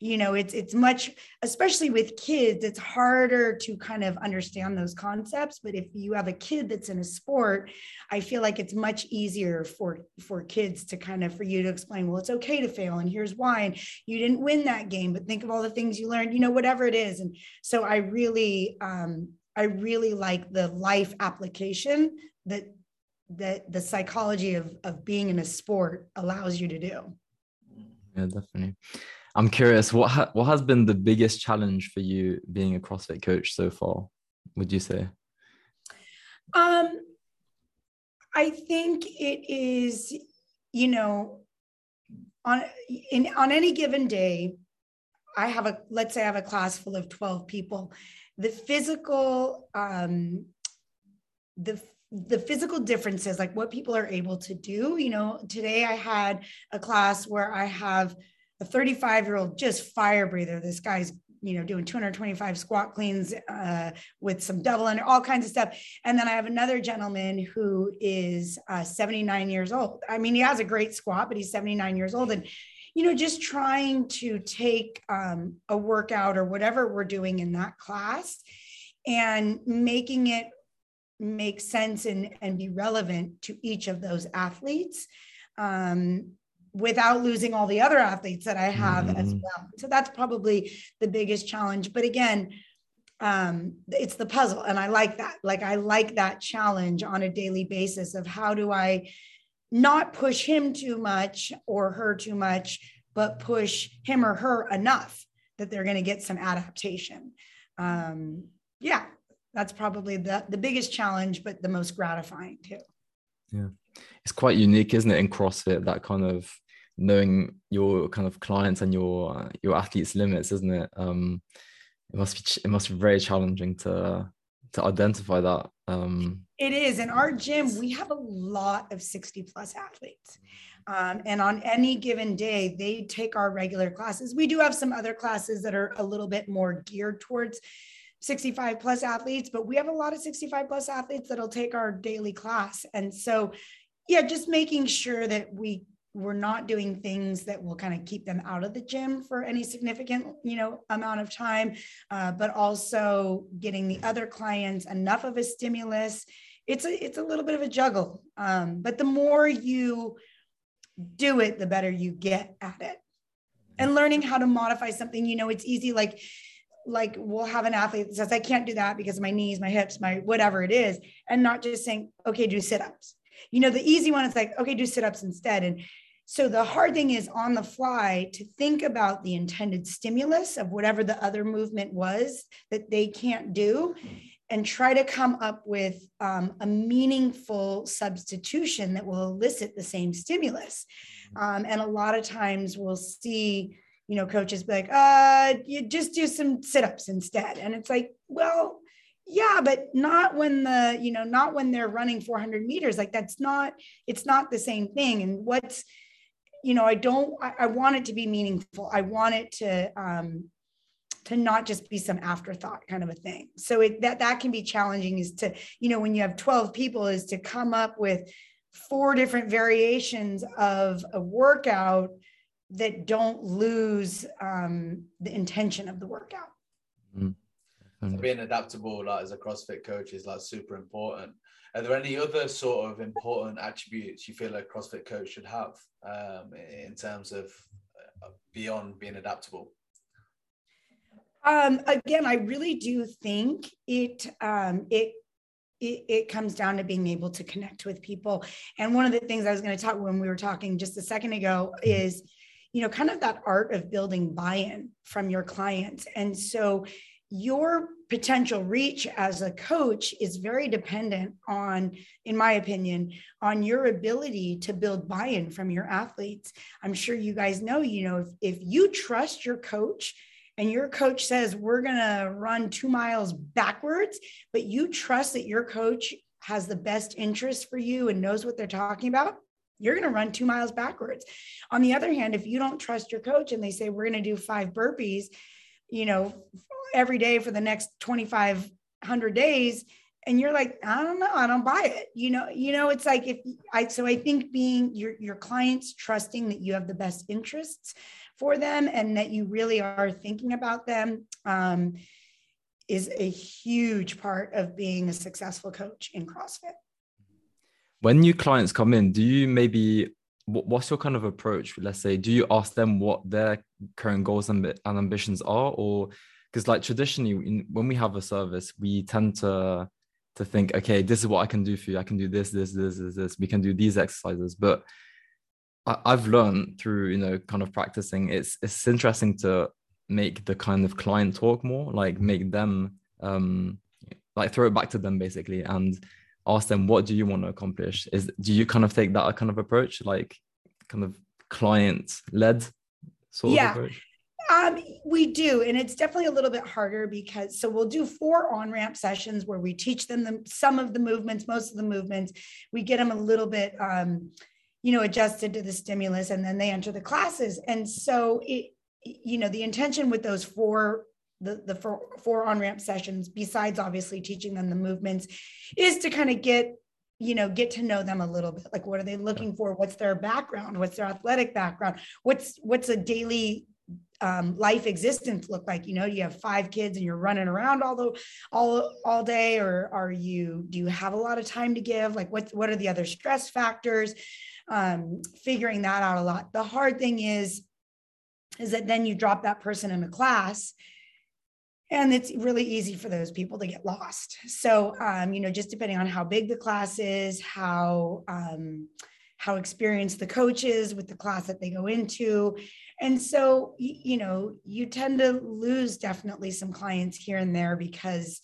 You know it's it's much especially with kids it's harder to kind of understand those concepts but if you have a kid that's in a sport i feel like it's much easier for for kids to kind of for you to explain well it's okay to fail and here's why. And you didn't win that game but think of all the things you learned you know whatever it is. And so i really um i really like the life application that that the psychology of of being in a sport allows you to do. Yeah definitely I'm curious, what ha- what has been the biggest challenge for you being a CrossFit coach so far? Would you say? Um, I think it is, you know, on in on any given day, I have a let's say I have a class full of 12 people. The physical, um, the the physical differences, like what people are able to do. You know, today I had a class where I have a 35 year old just fire breather. This guy's you know doing 225 squat cleans uh, with some double under all kinds of stuff. And then i have another gentleman who is uh, 79 years old. I mean he has a great squat but he's 79 years old. And you know just trying to take um, a workout or whatever we're doing in that class and making it make sense and, and be relevant to each of those athletes um, without losing all the other athletes that I have mm-hmm. as well. So that's probably the biggest challenge. But again, um, it's the puzzle. And I like that. Like, I like that challenge on a daily basis of how do I not push him too much or her too much, but push him or her enough that they're going to get some adaptation. Um, yeah, that's probably the, the biggest challenge, but the most gratifying too. Yeah. It's quite unique, isn't it, in CrossFit, that kind of knowing your kind of clients and your your athletes limits isn't it? Um it must be it must be very challenging to to identify that um it is. In our gym we have a lot of 60 plus athletes. Um, and on any given day they take our regular classes. We do have some other classes that are a little bit more geared towards 65 plus athletes but we have a lot of 65 plus athletes that'll take our daily class. And so yeah just making sure that we we're not doing things that will kind of keep them out of the gym for any significant you know amount of time uh, but also getting the other clients enough of a stimulus it's a it's a little bit of a juggle. Um, but the more you do it the better you get at it. And learning how to modify something you know it's easy like like we'll have an athlete that says i can't do that because of my knees my hips my whatever it is and not just saying okay do sit-ups. You know the easy one is like okay do sit-ups instead and so the hard thing is on the fly to think about the intended stimulus of whatever the other movement was that they can't do and try to come up with um, a meaningful substitution that will elicit the same stimulus. Um, and a lot of times we'll see, you know, coaches be like, uh, you just do some sit-ups instead. And it's like, well, yeah, but not when the, you know, not when they're running 400 meters. Like that's not, it's not the same thing. And what's, you know, I don't, I, I, want it to be meaningful. I want it to, um, to not just be some afterthought kind of a thing. So it, that, that can be challenging is to, you know, when you have 12 people is to come up with four different variations of a workout that don't lose um, the intention of the workout. Mm-hmm. Being adaptable, like as a CrossFit coach, is like super important. Are there any other sort of important attributes you feel a CrossFit coach should have um, in terms of uh, beyond being adaptable? Um, again, I really do think it um, it, it it comes down to being able to connect with people. And one of the things I was going to talk when we were talking just a second ago is, you know, kind of that art of building buy-in from your clients. And so your potential reach as a coach is very dependent on in my opinion on your ability to build buy-in from your athletes. I'm sure you guys know you know if, if you trust your coach and your coach says we're going to run two miles backwards but you trust that your coach has the best interest for you and knows what they're talking about you're going to run two miles backwards. On the other hand if you don't trust your coach and they say we're going to do five burpees you know every day for the next 2500 days and you're like i don't know i don't buy it you know you know it's like if i so i think being your your clients trusting that you have the best interests for them and that you really are thinking about them um, is a huge part of being a successful coach in CrossFit. When new clients come in, do you maybe what's your kind of approach? Let's say, do you ask them what their current goals and, ambitions are, or because like traditionally, when we have a service, we tend to to think, okay, this is what I can do for you. I can do this, this, this, this, this. We can do these exercises, but I, I've learned through you know kind of practicing. It's it's interesting to make the kind of client talk more, like make them um like throw it back to them basically and ask them what do you want to accomplish is do you kind of take that kind of approach like kind of client led sort yeah. of approach um, we do, and it's definitely a little bit harder because so we'll do four on ramp sessions where we teach them the, some of the movements, most of the movements. We get them a little bit, um, you know, adjusted to the stimulus, and then they enter the classes. And so it, you know, the intention with those four the, the four, four on ramp sessions, besides obviously teaching them the movements, is to kind of get you know get to know them a little bit. Like what are they looking for? What's their background? What's their athletic background? What's what's a daily um, life existence look like? You know do you have five kids and you're running around all the all all day or are you do you have a lot of time to give? Like what what are the other stress factors? Um, figuring that out a lot. The hard thing is is that then you drop that person in a class and it's really easy for those people to get lost. So um, you know just depending on how big the class is how um, how experienced the coach is with the class that they go into. And so you know you tend to lose definitely some clients here and there because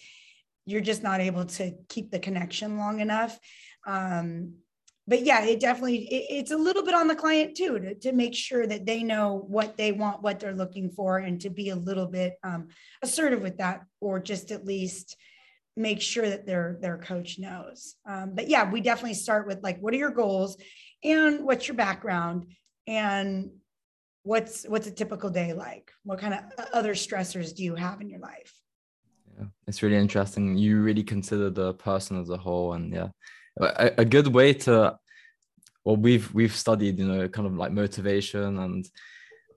you're just not able to keep the connection long enough. Um, but yeah, it definitely it, it's a little bit on the client too to, to make sure that they know what they want, what they're looking for, and to be a little bit um, assertive with that, or just at least make sure that their their coach knows. Um, but yeah, we definitely start with like, what are your goals, and what's your background, and what's what's a typical day like? What kind of other stressors do you have in your life? Yeah, it's really interesting. You really consider the person as a whole, and yeah a, a good way to well we've we've studied you know kind of like motivation and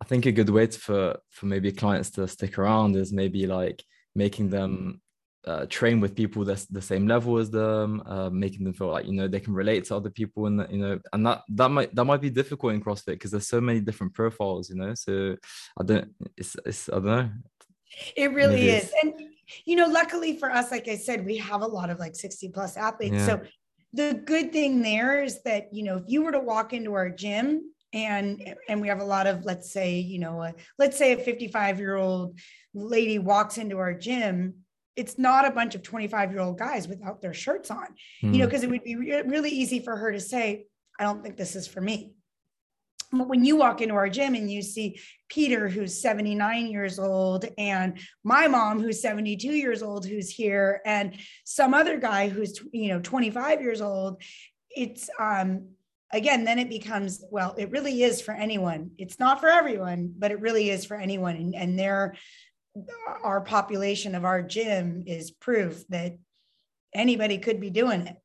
i think a good way to, for for maybe clients to stick around is maybe like making them uh, train with people that's the same level as them, uh, making them feel like you know they can relate to other people, and you know, and that that might that might be difficult in CrossFit because there's so many different profiles, you know. So I don't, it's, it's I don't know. It really is, and you know, luckily for us, like I said, we have a lot of like 60 plus athletes, yeah. so the good thing there is that you know if you were to walk into our gym and and we have a lot of let's say you know a, let's say a 55 year old lady walks into our gym it's not a bunch of 25 year old guys without their shirts on mm. you know because hmm. it would be re- really easy for her to say i don't think this is for me when you walk into our gym and you see Peter, who's 79 years old, and my mom, who's 72 years old, who's here, and some other guy who's, you know, 25 years old, it's, um, again, then it becomes, well, it really is for anyone. It's not for everyone, but it really is for anyone. And, and there, our population of our gym is proof that anybody could be doing it.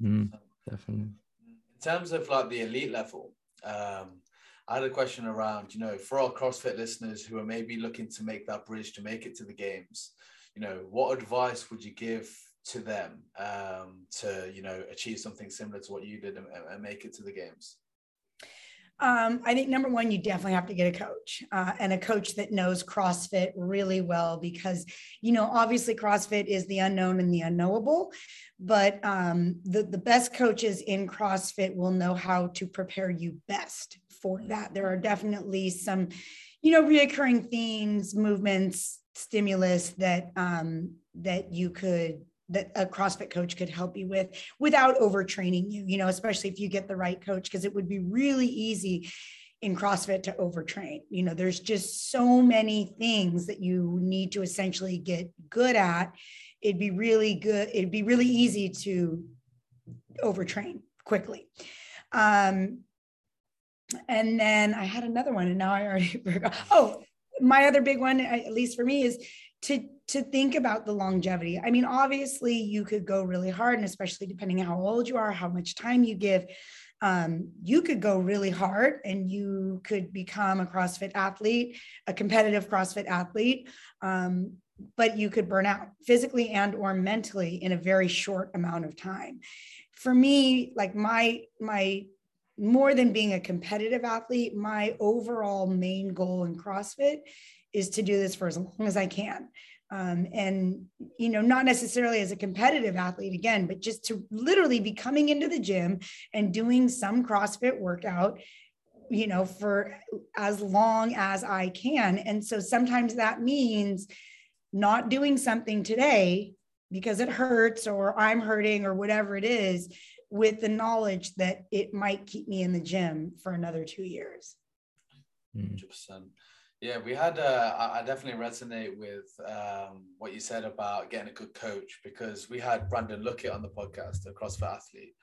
Mm, definitely. In terms of like the elite level, um, I had a question around, you know, for our CrossFit listeners who are maybe looking to make that bridge to make it to the games, you know, what advice would you give to them um, to, you know, achieve something similar to what you did and, and make it to the games? Um, I think number one, you definitely have to get a coach uh, and a coach that knows CrossFit really well because, you know, obviously CrossFit is the unknown and the unknowable, but um, the, the best coaches in CrossFit will know how to prepare you best for that. There are definitely some, you know, reoccurring themes, movements, stimulus that um, that you could that a CrossFit coach could help you with without overtraining you, you know, especially if you get the right coach, because it would be really easy in CrossFit to overtrain. You know, there's just so many things that you need to essentially get good at. It'd be really good, it'd be really easy to overtrain quickly. Um, and then I had another one, and now I already forgot. Oh, my other big one, at least for me, is to to think about the longevity. I mean, obviously, you could go really hard, and especially depending on how old you are, how much time you give, um, you could go really hard and you could become a CrossFit athlete, a competitive CrossFit athlete. Um, but you could burn out physically and or mentally in a very short amount of time for me like my my more than being a competitive athlete my overall main goal in crossfit is to do this for as long as i can um, and you know not necessarily as a competitive athlete again but just to literally be coming into the gym and doing some crossfit workout you know for as long as i can. And so sometimes that means not doing something today because it hurts or i'm hurting or whatever it is with the knowledge that it might keep me in the gym for another two years. 100% hmm. Yeah, we had. Uh, I definitely resonate with um, what you said about getting a good coach because we had Brandon Luckett on the podcast, a CrossFit athlete,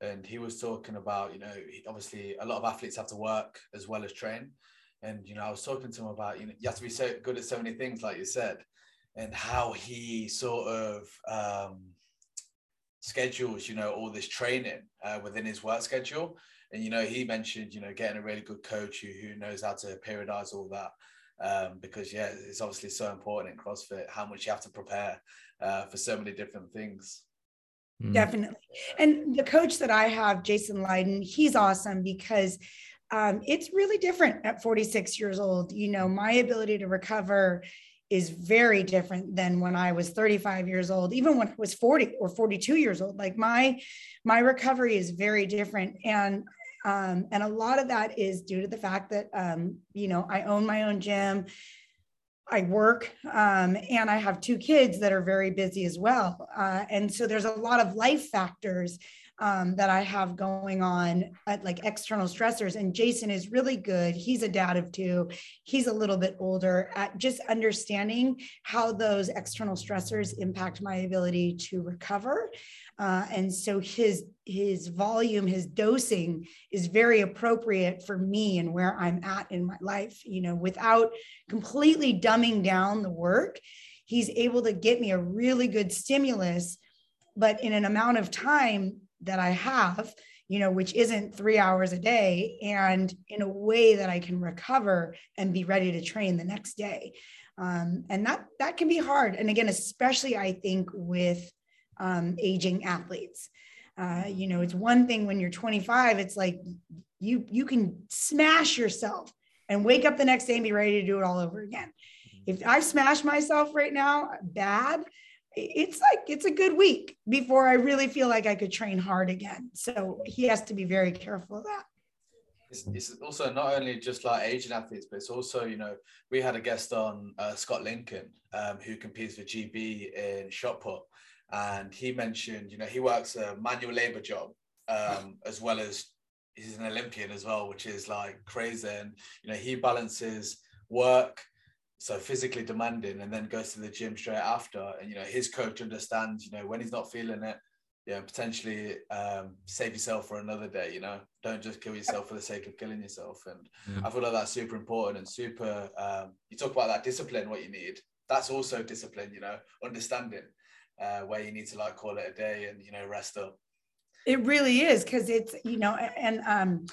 and he was talking about you know obviously a lot of athletes have to work as well as train, and you know I was talking to him about you know you have to be so good at so many things like you said, and how he sort of um, schedules you know all this training uh, within his work schedule and you know, he mentioned you know getting a really good coach who, who knows how to periodize all that. Um, because yeah, it's obviously so important in CrossFit how much you have to prepare uh, for so many different things. Mm. Definitely. And the coach that I have, Jason Leiden, he's awesome because um, it's really different at 46 years old. You know, my ability to recover is very different than when I was 35 years old, even when I was 40 or 42 years old. Like my my recovery is very different. And um, and a lot of that is due to the fact that, um, you know, I own my own gym. I work um, and I have two kids that are very busy as well. Uh, and so there's a lot of life factors um, that I have going on, at, like external stressors. And Jason is really good. He's a dad of two. He's a little bit older at just understanding how those external stressors impact my ability to recover. Uh, and so his his volume, his dosing is very appropriate for me and where I'm at in my life. You know, without completely dumbing down the work, he's able to get me a really good stimulus, but in an amount of time that I have, you know, which isn't three hours a day, and in a way that I can recover and be ready to train the next day. Um, and that that can be hard. And again, especially I think with um, aging athletes. Uh, you know, it's one thing when you're 25, it's like you you can smash yourself and wake up the next day and be ready to do it all over again. If I smash myself right now bad, it's like it's a good week before I really feel like I could train hard again. So he has to be very careful of that. It's, it's also not only just like Asian athletes, but it's also, you know, we had a guest on uh, Scott Lincoln, um, who competes for GB in shot put. And he mentioned, you know, he works a manual labor job um, as well as he's an Olympian as well, which is like crazy. And, you know, he balances work, so physically demanding and then goes to the gym straight after. And you know his coach understands you know when he's not feeling it you know potentially um, save yourself for another day you know? Don't just kill yourself for the sake of killing yourself. And yeah. i feel like that's super important and super um, you talk about that discipline what you need. That's also discipline you know understanding uh, where you need to like call it a day and you know rest up it really is because it's you know and um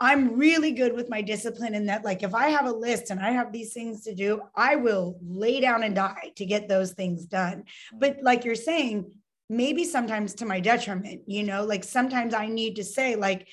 I'm really good with my discipline in that, like, if I have a list and I have these things to do, I will lay down and die to get those things done. But, like you're saying, maybe sometimes to my detriment, you know, like sometimes I need to say, like,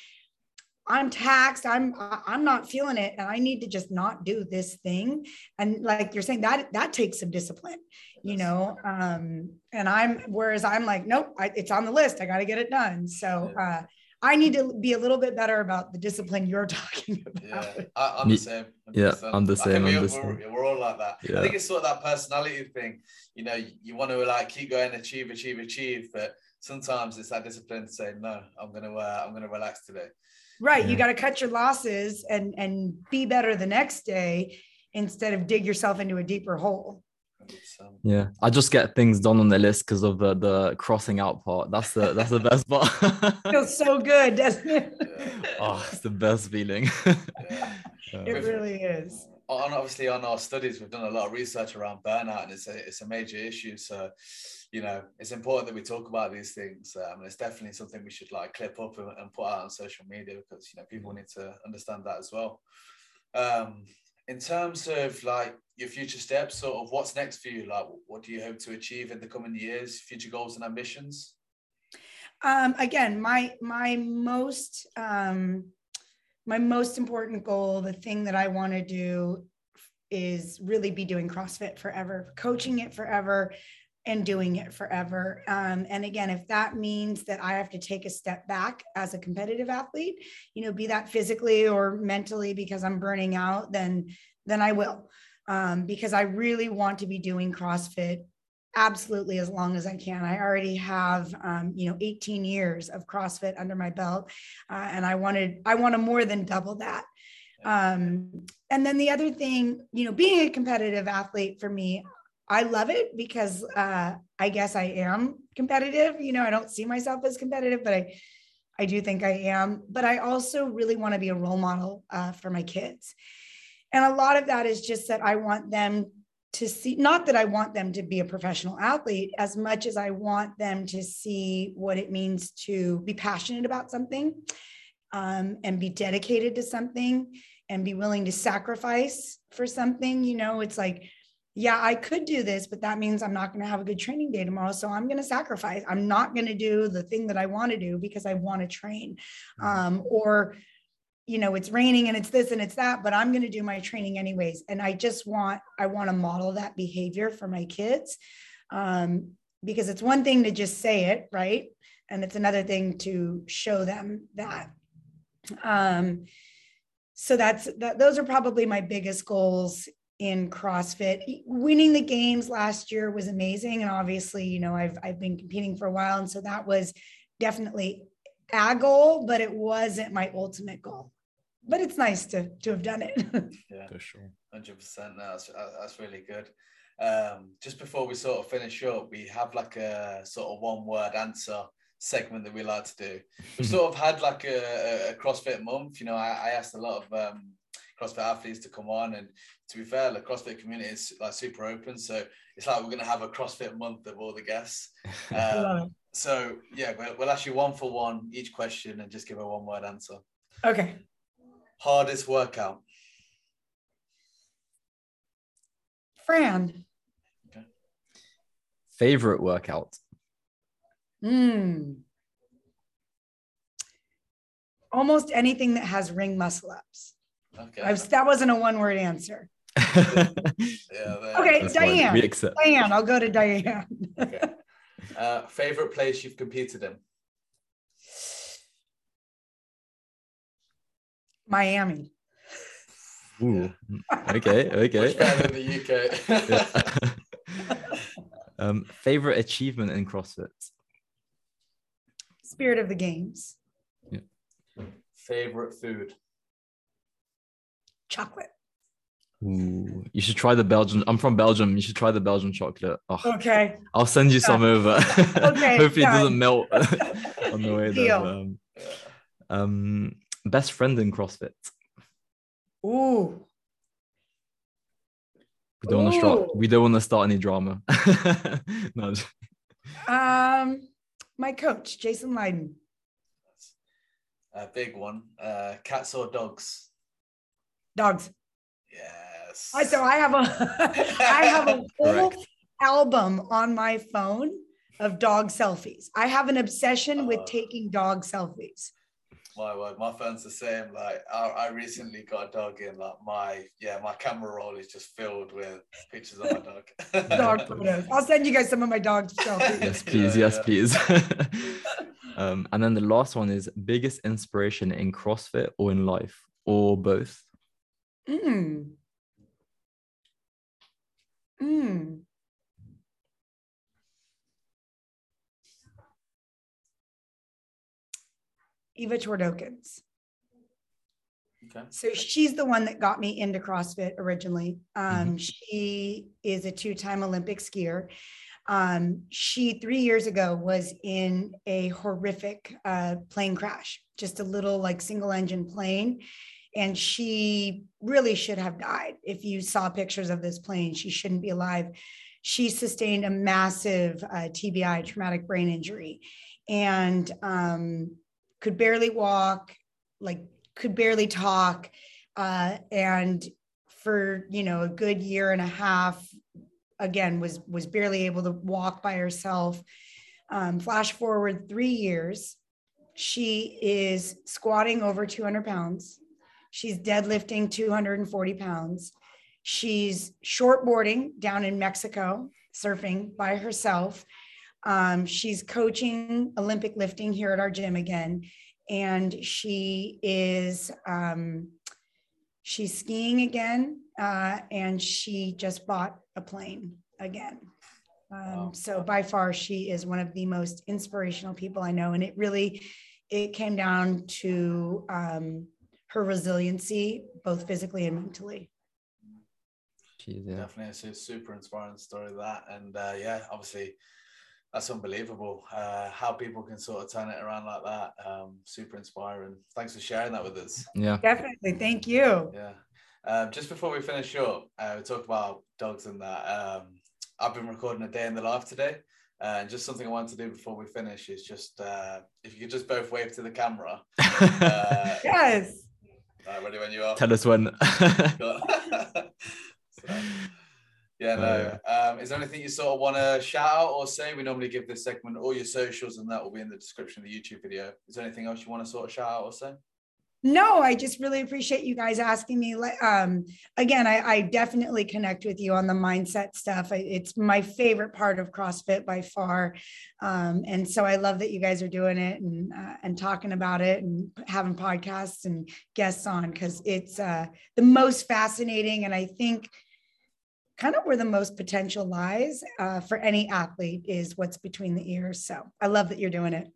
I'm taxed, I'm I'm not feeling it, and I need to just not do this thing. And like you're saying, that that takes some discipline, you know. Um, and I'm whereas I'm like, nope, I, it's on the list. I got to get it done. So uh, I need to be a little bit better about the discipline you're talking about. Yeah, I, am the same. Yeah, I'm the same. I'm the same. We're, we're, all like that. Yeah. I think it's sort of that personality thing. You know, you want to like keep going, achieve, achieve, achieve, but sometimes it's that discipline to say, no, I'm gonna, uh, I'm gonna relax today. Right. Yeah. You got to cut your losses and and be better the next day instead of dig yourself into a deeper hole. Yeah, I just get things done on the list because of the the crossing out part. That's the that's the best part. Feels so good, doesn't it? oh, it's the best feeling. it really is. on obviously on our studies, we've done a lot of research around burnout, and it's a it's a major issue. So, you know, it's important that we talk about these things. Um, and it's definitely something we should like clip up and, and, put out on social media because you know people need to understand that as well. Um, in terms of like your future steps, sort of what's next for you? Like, what do you hope to achieve in the coming years? Future goals and ambitions? Um, again, my my most um, my most important goal, the thing that I want to do, is really be doing CrossFit forever, coaching it forever, and doing it forever. Um, and again, if that means that I have to take a step back as a competitive athlete, you know, be that physically or mentally because I'm burning out, then then I will, um, because I really want to be doing CrossFit absolutely as long as I can. I already have, um, you know, 18 years of CrossFit under my belt, uh, and I wanted, I want to more than double that. Um, and then the other thing, you know, being a competitive athlete for me, I love it because uh, I guess I am competitive. You know, I don't see myself as competitive, but I, I do think I am. But I also really want to be a role model uh, for my kids. And a lot of that is just that I want them to see not that I want them to be a professional athlete as much as I want them to see what it means to be passionate about something um, and be dedicated to something and be willing to sacrifice for something. You know, it's like, yeah, I could do this, but that means I'm not going to have a good training day tomorrow. So I'm going to sacrifice. I'm not going to do the thing that I want to do because I want to train. Mm-hmm. Um, or you know it's raining and it's this and it's that but i'm going to do my training anyways. And i just want i want to model that behavior for my kids um, because it's one thing to just say it right? And it's another thing to show them that. Um, so that's that those are probably my biggest goals in CrossFit. Winning the games last year was amazing. And obviously, you know, I've I've been competing for a while. And so that was definitely a goal, but it wasn't my ultimate goal but it's nice to to have done it. yeah, for sure, hundred percent. That's that's really good. Um, just before we sort of finish up, we have like a sort of one word answer segment that we like to do. We sort of had like a, a CrossFit month. You know, I, I asked a lot of um, CrossFit athletes to come on, and to be fair, the CrossFit community is like super open. So it's like we're going to have a CrossFit month of all the guests. Um, so yeah, we'll, we'll ask you one for one each question and just give a one word answer. Okay. Hardest workout? Fran. Okay. Favorite workout? Hmm. Almost anything that has ring muscle ups. Okay. I've, that wasn't a one word answer. yeah, okay, Diane. Diane, I'll go to Diane. okay. Uh, favorite place you've competed in? Miami. Ooh. Okay. Okay. in the UK. um, favorite achievement in CrossFit? Spirit of the games. Yeah. Favorite food? Chocolate. Ooh, you should try the Belgian. I'm from Belgium. You should try the Belgian chocolate. Oh, okay. I'll send you some over. okay. Hopefully, it doesn't melt on the way there. Um, um, Best friend in CrossFit. Ooh. We don't want to start. We don't want to start any drama. no. Um, my coach, Jason Leiden. A big one. Uh, cats or dogs? Dogs. Yes. I, so I have a I have a whole album on my phone of dog selfies. I have an obsession uh, with taking dog selfies my word, my phone's the same. Like I, I recently got a dog in. Like my yeah, my camera roll is just filled with pictures of my dog. dog photos. I'll send you guys some of my dog stuff. yes, please. Yeah, yes, yeah. please. um, and then the last one is biggest inspiration in CrossFit or in life or both. Mm. Mm. Eva Twardokens. Okay. So she's the one that got me into CrossFit originally. Um, mm-hmm. She is a two-time Olympic skier. Um, she three years ago was in a horrific uh, plane crash, just a little like single engine plane. and she really should have died. If you saw pictures of this plane, she shouldn't be alive. She sustained a massive uh, TBI, traumatic brain injury, and um, could barely walk, like could barely talk, uh, and for you know a good year and a half, again was was barely able to walk by herself. Um, flash forward three years, she is squatting over 200 pounds. She's deadlifting 240 pounds. She's shortboarding down in Mexico, surfing by herself. Um, she's coaching Olympic lifting here at our gym again. And she is um, she's skiing again. Uh, and she just bought a plane again. Um, wow. So by far, she is one of the most inspirational people I know, and it really it came down to um, her resiliency, both physically and mentally. Jeez, yeah. Definitely, it's a super inspiring story that, and uh, yeah, obviously that's unbelievable uh, how people can sort of turn it around like that. Um, super inspiring. Thanks for sharing that with us. Yeah, definitely. Thank you. Yeah. Um, just before we finish up, uh, we talked about dogs and that. Um, I've been recording a day in the life today. Uh, and just something I want to do before we finish is just uh, if you could just both wave to the camera. Uh, yes. ready when you are. Tell us when. so, yeah, no. Um, is there anything you sort of want to shout out or say? We normally give this segment all your socials, and that will be in the description of the YouTube video. Is there anything else you want to sort of shout out or say? No, I just really appreciate you guys asking me. Um, again, I, I, definitely connect with you on the mindset stuff. It's my favorite part of CrossFit by far, um, and so I love that you guys are doing it and uh, and talking about it and having podcasts and guests on because it's uh, the most fascinating and I think kind of where the most potential lies uh, for any athlete is what's between the ears. So I love that you're doing it.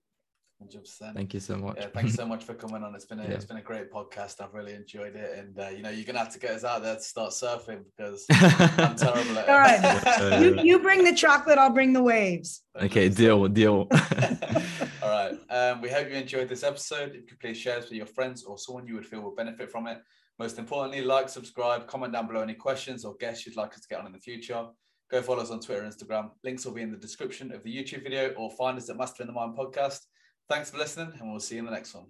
100%. Thank you so much. Yeah, thanks so much for coming on. It's been a, yeah. it's been a great podcast. I've really enjoyed it, and uh, you know you're gonna have to get us out there to start surfing because I'm terrible at it. You, you bring the chocolate, I'll bring the waves. Okay, deal, deal. All right. Um, we hope you enjoyed this episode. If you could please share this with your friends or someone you would feel would benefit from it. Most importantly, like, subscribe, comment down below any questions or guests you'd like us to get on in the future. Go follow us on Twitter and Instagram. Links will be in the description of the YouTube video or find us at Master in the Mind podcast. Thanks for listening, and we'll see you in the next one.